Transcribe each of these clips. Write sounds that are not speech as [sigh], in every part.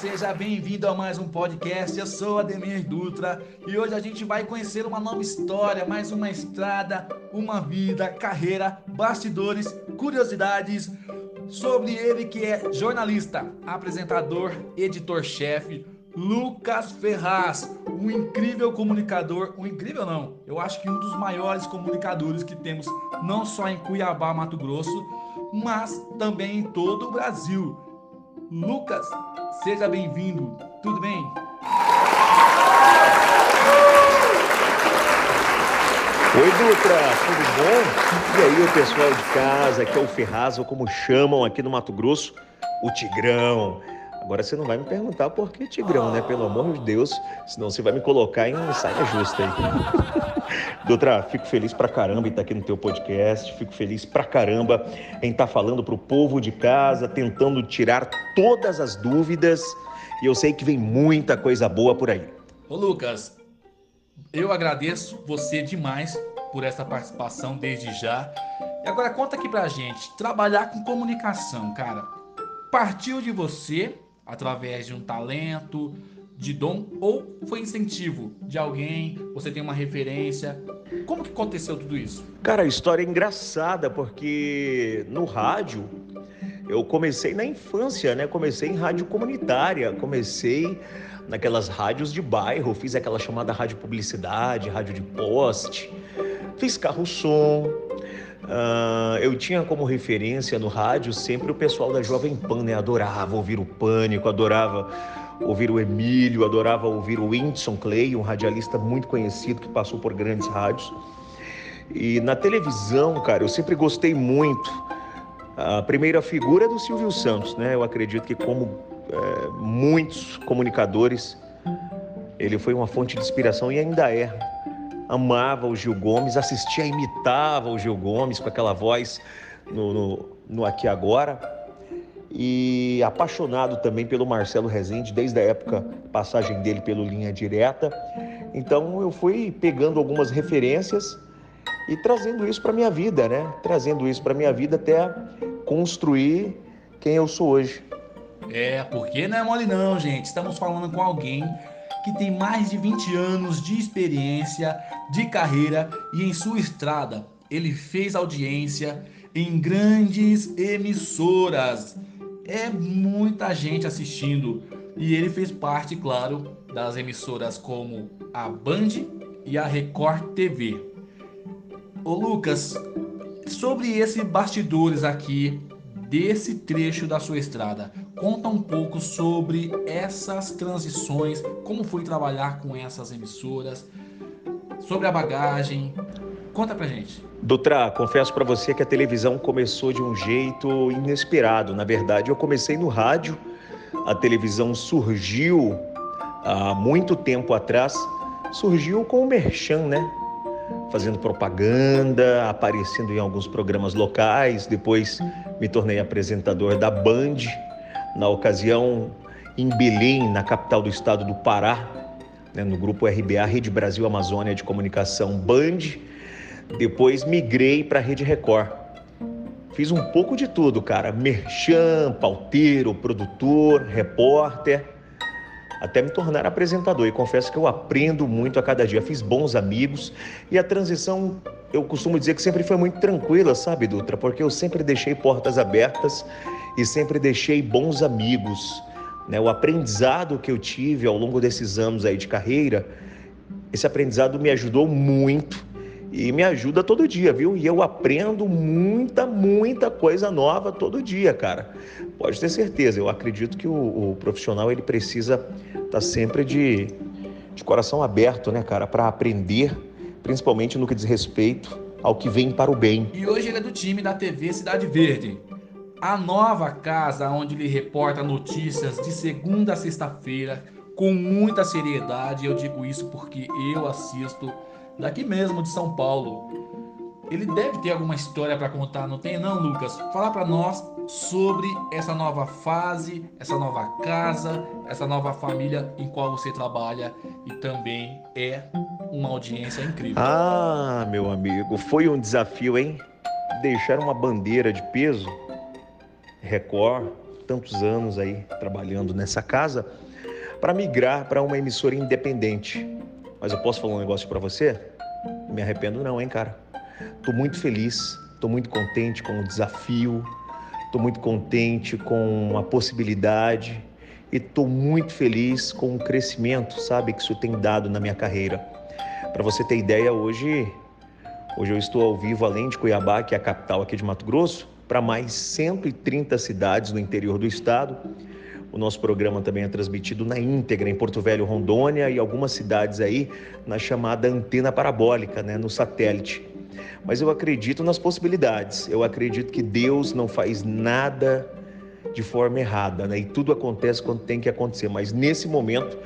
seja bem-vindo a mais um podcast. Eu sou Ademir Dutra e hoje a gente vai conhecer uma nova história, mais uma estrada, uma vida, carreira, bastidores, curiosidades sobre ele que é jornalista, apresentador, editor-chefe, Lucas Ferraz, um incrível comunicador, um incrível não, eu acho que um dos maiores comunicadores que temos não só em Cuiabá, Mato Grosso, mas também em todo o Brasil. Lucas, seja bem-vindo. Tudo bem? Oi, Dutra, tudo bom? E aí, o pessoal de casa, que é o Ferraz, ou como chamam aqui no Mato Grosso, o Tigrão. Agora você não vai me perguntar por que Tigrão, né? Pelo amor de Deus, senão você vai me colocar em saia justa aí. [laughs] Doutora, fico feliz pra caramba em estar aqui no teu podcast, fico feliz pra caramba em estar falando pro povo de casa, tentando tirar todas as dúvidas, e eu sei que vem muita coisa boa por aí. Ô Lucas, eu agradeço você demais por essa participação desde já. E agora conta aqui pra gente, trabalhar com comunicação, cara, partiu de você através de um talento, de dom ou foi incentivo de alguém? Você tem uma referência? Como que aconteceu tudo isso? Cara, a história é engraçada porque no rádio eu comecei na infância, né? Comecei em rádio comunitária, comecei naquelas rádios de bairro, fiz aquela chamada rádio publicidade, rádio de poste, fiz carro-som, Uh, eu tinha como referência no rádio sempre o pessoal da Jovem Pan, né? Adorava ouvir o Pânico, adorava ouvir o Emílio, adorava ouvir o Whindersson Clay, um radialista muito conhecido que passou por grandes rádios. E na televisão, cara, eu sempre gostei muito. A primeira figura é do Silvio Santos, né? Eu acredito que como é, muitos comunicadores, ele foi uma fonte de inspiração e ainda é amava o Gil Gomes, assistia, imitava o Gil Gomes com aquela voz no, no, no Aqui Agora. E apaixonado também pelo Marcelo Rezende, desde a época passagem dele pelo Linha Direta. Então eu fui pegando algumas referências e trazendo isso para minha vida, né? Trazendo isso para minha vida até construir quem eu sou hoje. É, porque não é mole não, gente. Estamos falando com alguém que tem mais de 20 anos de experiência, de carreira e em sua estrada ele fez audiência em grandes emissoras. É muita gente assistindo e ele fez parte, claro, das emissoras como a Band e a Record TV. Ô Lucas, sobre esses bastidores aqui desse trecho da sua estrada. Conta um pouco sobre essas transições, como foi trabalhar com essas emissoras, sobre a bagagem. Conta pra gente. Dutra, confesso para você que a televisão começou de um jeito inesperado. Na verdade, eu comecei no rádio. A televisão surgiu há muito tempo atrás. Surgiu com o Merchan, né? fazendo propaganda, aparecendo em alguns programas locais. Depois me tornei apresentador da Band, na ocasião em Belém, na capital do estado do Pará, né, no grupo RBA, Rede Brasil Amazônia de Comunicação Band. Depois migrei para a Rede Record. Fiz um pouco de tudo, cara. Merchan, pauteiro, produtor, repórter até me tornar apresentador. E confesso que eu aprendo muito a cada dia. Fiz bons amigos e a transição, eu costumo dizer que sempre foi muito tranquila, sabe, Dutra? Porque eu sempre deixei portas abertas e sempre deixei bons amigos. Né? O aprendizado que eu tive ao longo desses anos aí de carreira, esse aprendizado me ajudou muito e me ajuda todo dia, viu? E eu aprendo muita, muita coisa nova todo dia, cara. Pode ter certeza. Eu acredito que o, o profissional ele precisa estar tá sempre de, de coração aberto, né, cara, para aprender, principalmente no que diz respeito ao que vem para o bem. E hoje ele é do time da TV Cidade Verde. A nova casa onde ele reporta notícias de segunda a sexta-feira com muita seriedade. Eu digo isso porque eu assisto daqui mesmo de São Paulo. Ele deve ter alguma história para contar, não tem não, Lucas? Fala para nós sobre essa nova fase, essa nova casa, essa nova família em qual você trabalha e também é uma audiência incrível. Ah, meu amigo, foi um desafio, hein? Deixar uma bandeira de peso, Record, tantos anos aí trabalhando nessa casa, para migrar para uma emissora independente. Mas eu posso falar um negócio para você? Não me arrependo não, hein, cara. Tô muito feliz, tô muito contente com o desafio, tô muito contente com a possibilidade e tô muito feliz com o crescimento, sabe, que isso tem dado na minha carreira. Para você ter ideia, hoje hoje eu estou ao vivo além de Cuiabá, que é a capital aqui de Mato Grosso, para mais 130 cidades no interior do estado. O nosso programa também é transmitido na íntegra em Porto Velho, Rondônia e algumas cidades aí na chamada antena parabólica, né, no satélite. Mas eu acredito nas possibilidades. Eu acredito que Deus não faz nada de forma errada, né? E tudo acontece quando tem que acontecer. Mas nesse momento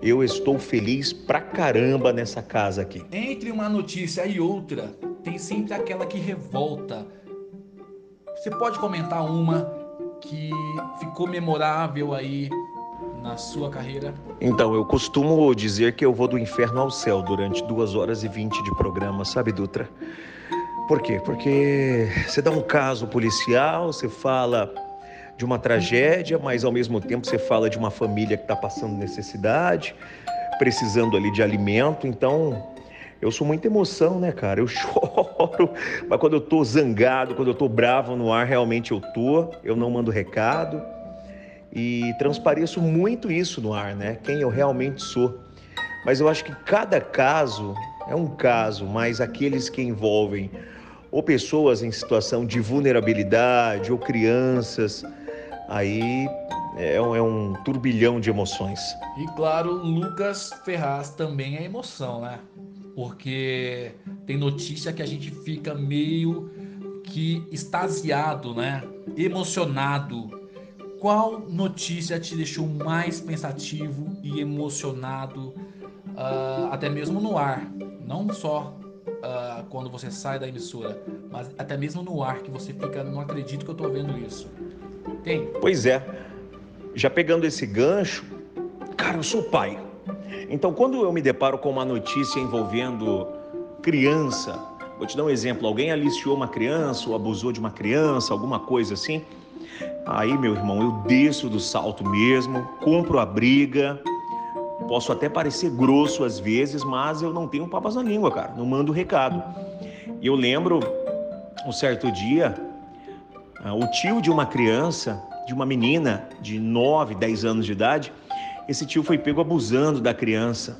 eu estou feliz pra caramba nessa casa aqui. Entre uma notícia e outra, tem sempre aquela que revolta. Você pode comentar uma que ficou memorável aí na sua carreira? Então, eu costumo dizer que eu vou do inferno ao céu durante duas horas e vinte de programa, sabe, Dutra? Por quê? Porque você dá um caso policial, você fala de uma tragédia, mas ao mesmo tempo você fala de uma família que está passando necessidade, precisando ali de alimento. Então, eu sou muita emoção, né, cara? Eu [laughs] choro, mas quando eu tô zangado, quando eu tô bravo no ar, realmente eu tô. Eu não mando recado e transpareço muito isso no ar, né? Quem eu realmente sou. Mas eu acho que cada caso é um caso, mas aqueles que envolvem ou pessoas em situação de vulnerabilidade ou crianças, aí é um, é um turbilhão de emoções. E claro, Lucas Ferraz também é emoção, né? Porque tem notícia que a gente fica meio que extasiado, né? Emocionado. Qual notícia te deixou mais pensativo e emocionado, uh, até mesmo no ar? Não só uh, quando você sai da emissora, mas até mesmo no ar, que você fica, não acredito que eu tô vendo isso. Tem? Pois é. Já pegando esse gancho, cara, eu sou pai. Então, quando eu me deparo com uma notícia envolvendo criança, vou te dar um exemplo: alguém aliciou uma criança ou abusou de uma criança, alguma coisa assim. Aí, meu irmão, eu desço do salto mesmo, compro a briga. Posso até parecer grosso às vezes, mas eu não tenho papas na língua, cara. Não mando recado. E eu lembro um certo dia, ah, o tio de uma criança, de uma menina de 9, 10 anos de idade, esse tio foi pego abusando da criança.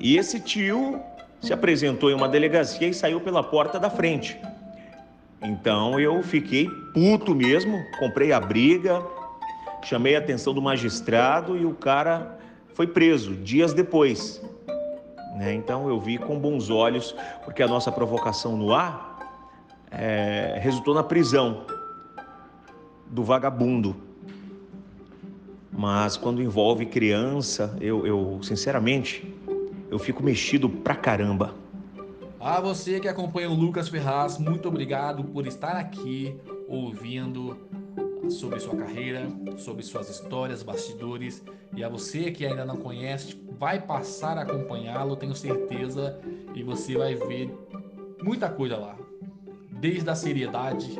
E esse tio se apresentou em uma delegacia e saiu pela porta da frente. Então eu fiquei puto mesmo, comprei a briga, chamei a atenção do magistrado e o cara foi preso dias depois. Né? Então eu vi com bons olhos, porque a nossa provocação no ar é, resultou na prisão do vagabundo. Mas quando envolve criança, eu, eu sinceramente, eu fico mexido pra caramba. A você que acompanha o Lucas Ferraz, muito obrigado por estar aqui ouvindo sobre sua carreira, sobre suas histórias, bastidores. E a você que ainda não conhece, vai passar a acompanhá-lo, tenho certeza, e você vai ver muita coisa lá. Desde a seriedade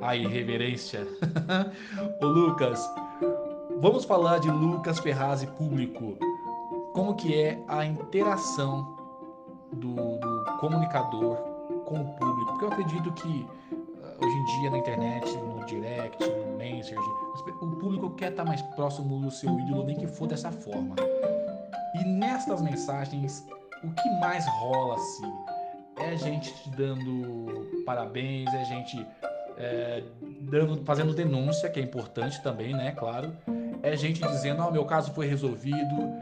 à irreverência. [laughs] o Lucas, Vamos falar de Lucas Ferraz e público. Como que é a interação do, do comunicador com o público? Porque eu acredito que uh, hoje em dia na internet, no direct, no message, o público quer estar mais próximo do seu ídolo, nem que for dessa forma. E nestas mensagens, o que mais rola assim? É gente te dando parabéns, é gente é, dando, fazendo denúncia, que é importante também, né? Claro é gente dizendo, ó, oh, meu caso foi resolvido,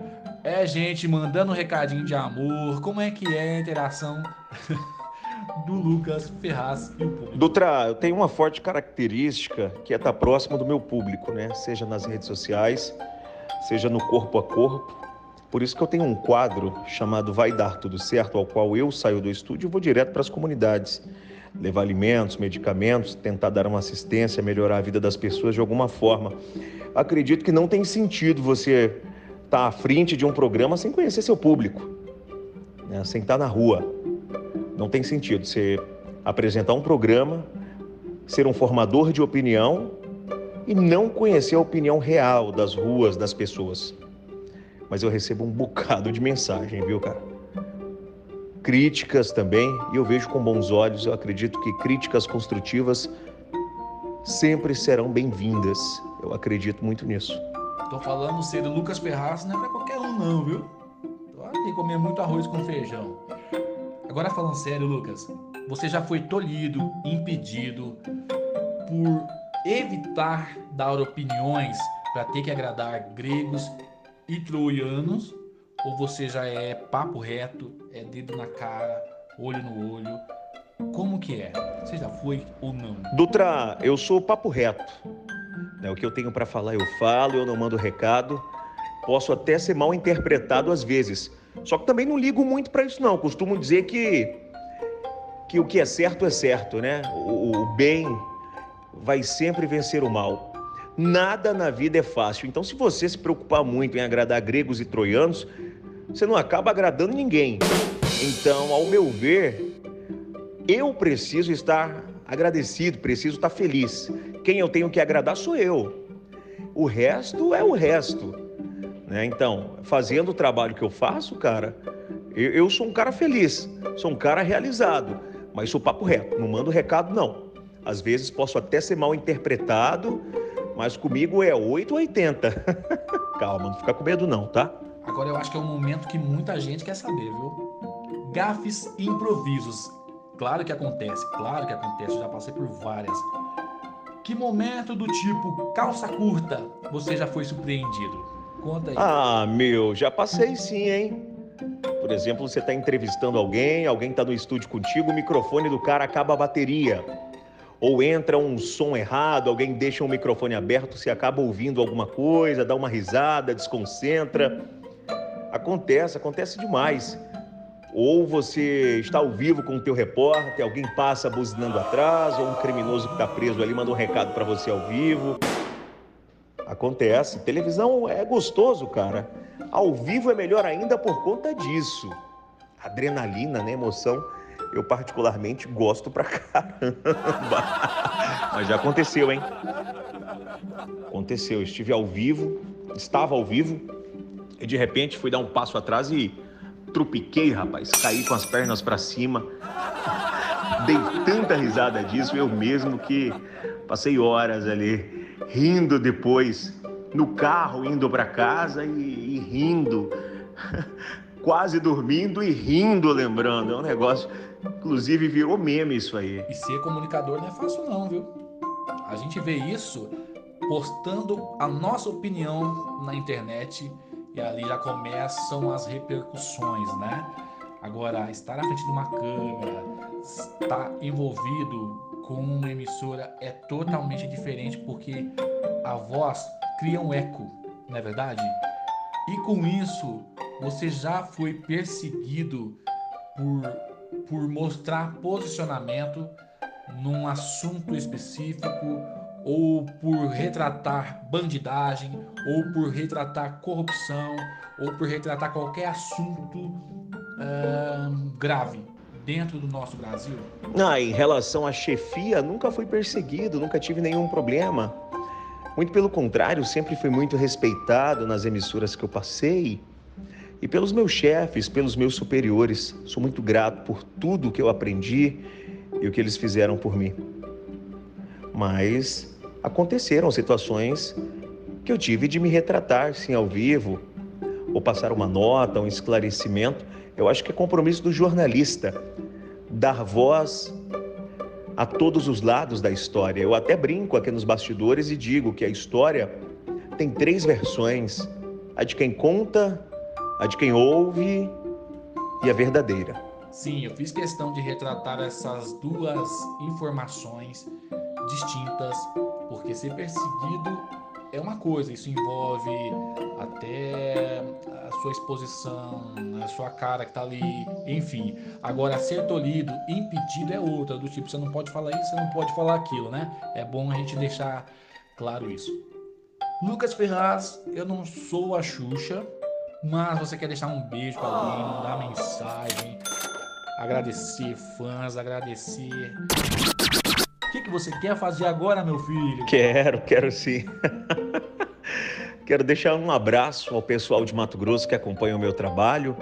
é gente mandando um recadinho de amor, como é que é a interação [laughs] do Lucas Ferraz e o público? Dutra, eu tenho uma forte característica que é estar próximo do meu público, né? Seja nas redes sociais, seja no corpo a corpo. Por isso que eu tenho um quadro chamado Vai Dar Tudo Certo, ao qual eu saio do estúdio e vou direto para as comunidades. Levar alimentos, medicamentos, tentar dar uma assistência, melhorar a vida das pessoas de alguma forma acredito que não tem sentido você estar tá à frente de um programa sem conhecer seu público, né? sem estar na rua. Não tem sentido você apresentar um programa, ser um formador de opinião e não conhecer a opinião real das ruas, das pessoas. Mas eu recebo um bocado de mensagem, viu, cara? Críticas também, e eu vejo com bons olhos, eu acredito que críticas construtivas sempre serão bem-vindas. Eu acredito muito nisso. Tô falando ser do Lucas Ferraz não é pra qualquer um não, viu? Tem que comer muito arroz com feijão. Agora falando sério, Lucas, você já foi tolhido, impedido por evitar dar opiniões para ter que agradar gregos e troianos? Ou você já é papo reto, é dedo na cara, olho no olho? Como que é? Você já foi ou não? Dutra, eu sou papo reto. É, o que eu tenho para falar eu falo, eu não mando recado. Posso até ser mal interpretado às vezes. Só que também não ligo muito para isso não. Costumo dizer que que o que é certo é certo, né? O, o bem vai sempre vencer o mal. Nada na vida é fácil. Então, se você se preocupar muito em agradar gregos e troianos, você não acaba agradando ninguém. Então, ao meu ver, eu preciso estar agradecido, preciso estar feliz. Quem eu tenho que agradar sou eu. O resto é o resto. Né? Então, fazendo o trabalho que eu faço, cara, eu, eu sou um cara feliz, sou um cara realizado, mas sou papo reto, não mando recado, não. Às vezes posso até ser mal interpretado, mas comigo é 8 ou 80. Calma, não fica com medo não, tá? Agora eu acho que é um momento que muita gente quer saber, viu? Gafes e improvisos. Claro que acontece, claro que acontece, já passei por várias. Que momento do tipo calça curta você já foi surpreendido? Conta aí. Ah, meu, já passei sim, hein? Por exemplo, você está entrevistando alguém, alguém está no estúdio contigo, o microfone do cara acaba a bateria ou entra um som errado, alguém deixa um microfone aberto, você acaba ouvindo alguma coisa, dá uma risada, desconcentra. Acontece, acontece demais. Ou você está ao vivo com o teu repórter, alguém passa buzinando atrás, ou um criminoso que está preso ali manda um recado para você ao vivo. Acontece. Televisão é gostoso, cara. Ao vivo é melhor ainda por conta disso. Adrenalina, né? Emoção eu particularmente gosto pra caramba. [laughs] Mas já aconteceu, hein? Aconteceu, eu estive ao vivo, estava ao vivo, e de repente fui dar um passo atrás e trupiquei, rapaz. Caí com as pernas para cima. Dei tanta risada disso eu mesmo que passei horas ali rindo depois no carro indo para casa e, e rindo [laughs] quase dormindo e rindo, lembrando. É um negócio, inclusive virou meme isso aí. E ser comunicador não é fácil não, viu? A gente vê isso postando a nossa opinião na internet e ali já começam as repercussões, né? Agora, estar à frente de uma câmera, estar envolvido com uma emissora é totalmente diferente porque a voz cria um eco, não é verdade? E com isso, você já foi perseguido por, por mostrar posicionamento num assunto específico, ou por retratar bandidagem, ou por retratar corrupção, ou por retratar qualquer assunto uh, grave dentro do nosso Brasil? Ah, em relação à chefia, nunca fui perseguido, nunca tive nenhum problema. Muito pelo contrário, sempre fui muito respeitado nas emissoras que eu passei e pelos meus chefes, pelos meus superiores. Sou muito grato por tudo que eu aprendi e o que eles fizeram por mim. Mas aconteceram situações que eu tive de me retratar, sim, ao vivo, ou passar uma nota, um esclarecimento. Eu acho que é compromisso do jornalista dar voz a todos os lados da história. Eu até brinco aqui nos bastidores e digo que a história tem três versões: a de quem conta, a de quem ouve e a verdadeira. Sim, eu fiz questão de retratar essas duas informações distintas, porque ser perseguido é uma coisa, isso envolve até a sua exposição, a sua cara que tá ali, enfim. Agora, ser tolhido, impedido é outra, do tipo, você não pode falar isso, você não pode falar aquilo, né? É bom a gente deixar claro isso. Lucas Ferraz, eu não sou a Xuxa, mas você quer deixar um beijo para alguém, mandar mensagem, agradecer fãs, agradecer que, que você quer fazer agora, meu filho? Quero, quero sim. [laughs] quero deixar um abraço ao pessoal de Mato Grosso que acompanha o meu trabalho.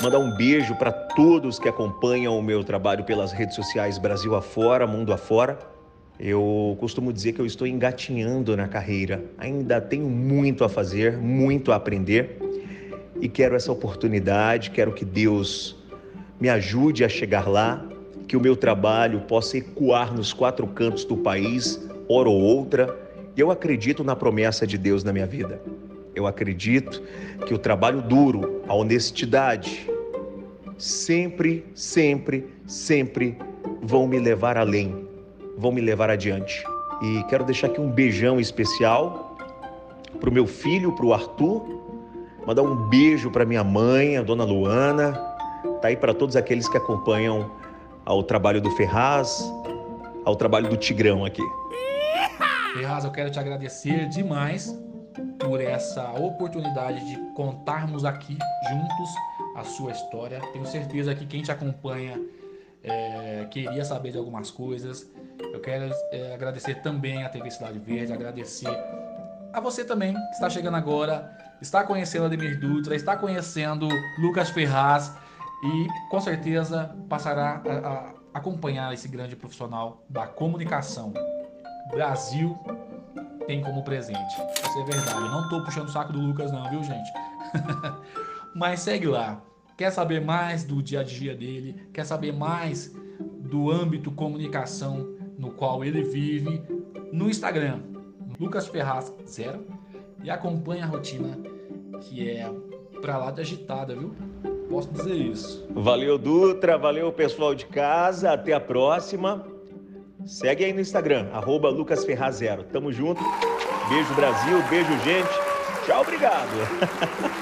Mandar um beijo para todos que acompanham o meu trabalho pelas redes sociais Brasil afora, mundo afora. Eu costumo dizer que eu estou engatinhando na carreira. Ainda tenho muito a fazer, muito a aprender e quero essa oportunidade, quero que Deus me ajude a chegar lá, que o meu trabalho possa ecoar nos quatro cantos do país, hora ou outra. Eu acredito na promessa de Deus na minha vida. Eu acredito que o trabalho duro, a honestidade, sempre, sempre, sempre vão me levar além, vão me levar adiante. E quero deixar aqui um beijão especial para o meu filho, para o Arthur, mandar um beijo para minha mãe, a dona Luana, tá aí para todos aqueles que acompanham ao trabalho do Ferraz, ao trabalho do Tigrão aqui. Ferraz, eu quero te agradecer demais por essa oportunidade de contarmos aqui juntos a sua história. Tenho certeza que quem te acompanha é, queria saber de algumas coisas. Eu quero é, agradecer também a TV Cidade Verde, agradecer a você também que está chegando agora, está conhecendo Ademir Dutra, está conhecendo Lucas Ferraz e com certeza passará a, a acompanhar esse grande profissional da comunicação. Brasil tem como presente. Isso é verdade. Eu não estou puxando o saco do Lucas, não, viu, gente? [laughs] Mas segue lá. Quer saber mais do dia a dia dele? Quer saber mais do âmbito comunicação no qual ele vive? No Instagram, Lucas Ferraz zero e acompanha a rotina que é pra lá de agitada, viu? Posso dizer isso. Valeu, Dutra. Valeu, pessoal de casa. Até a próxima. Segue aí no Instagram, arroba Lucas Ferraz Zero. Tamo junto. Beijo, Brasil. Beijo, gente. Tchau, obrigado.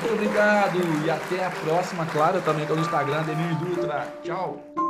Muito [laughs] obrigado. E até a próxima. Claro, também tô no Instagram, Demir Dutra. Tchau.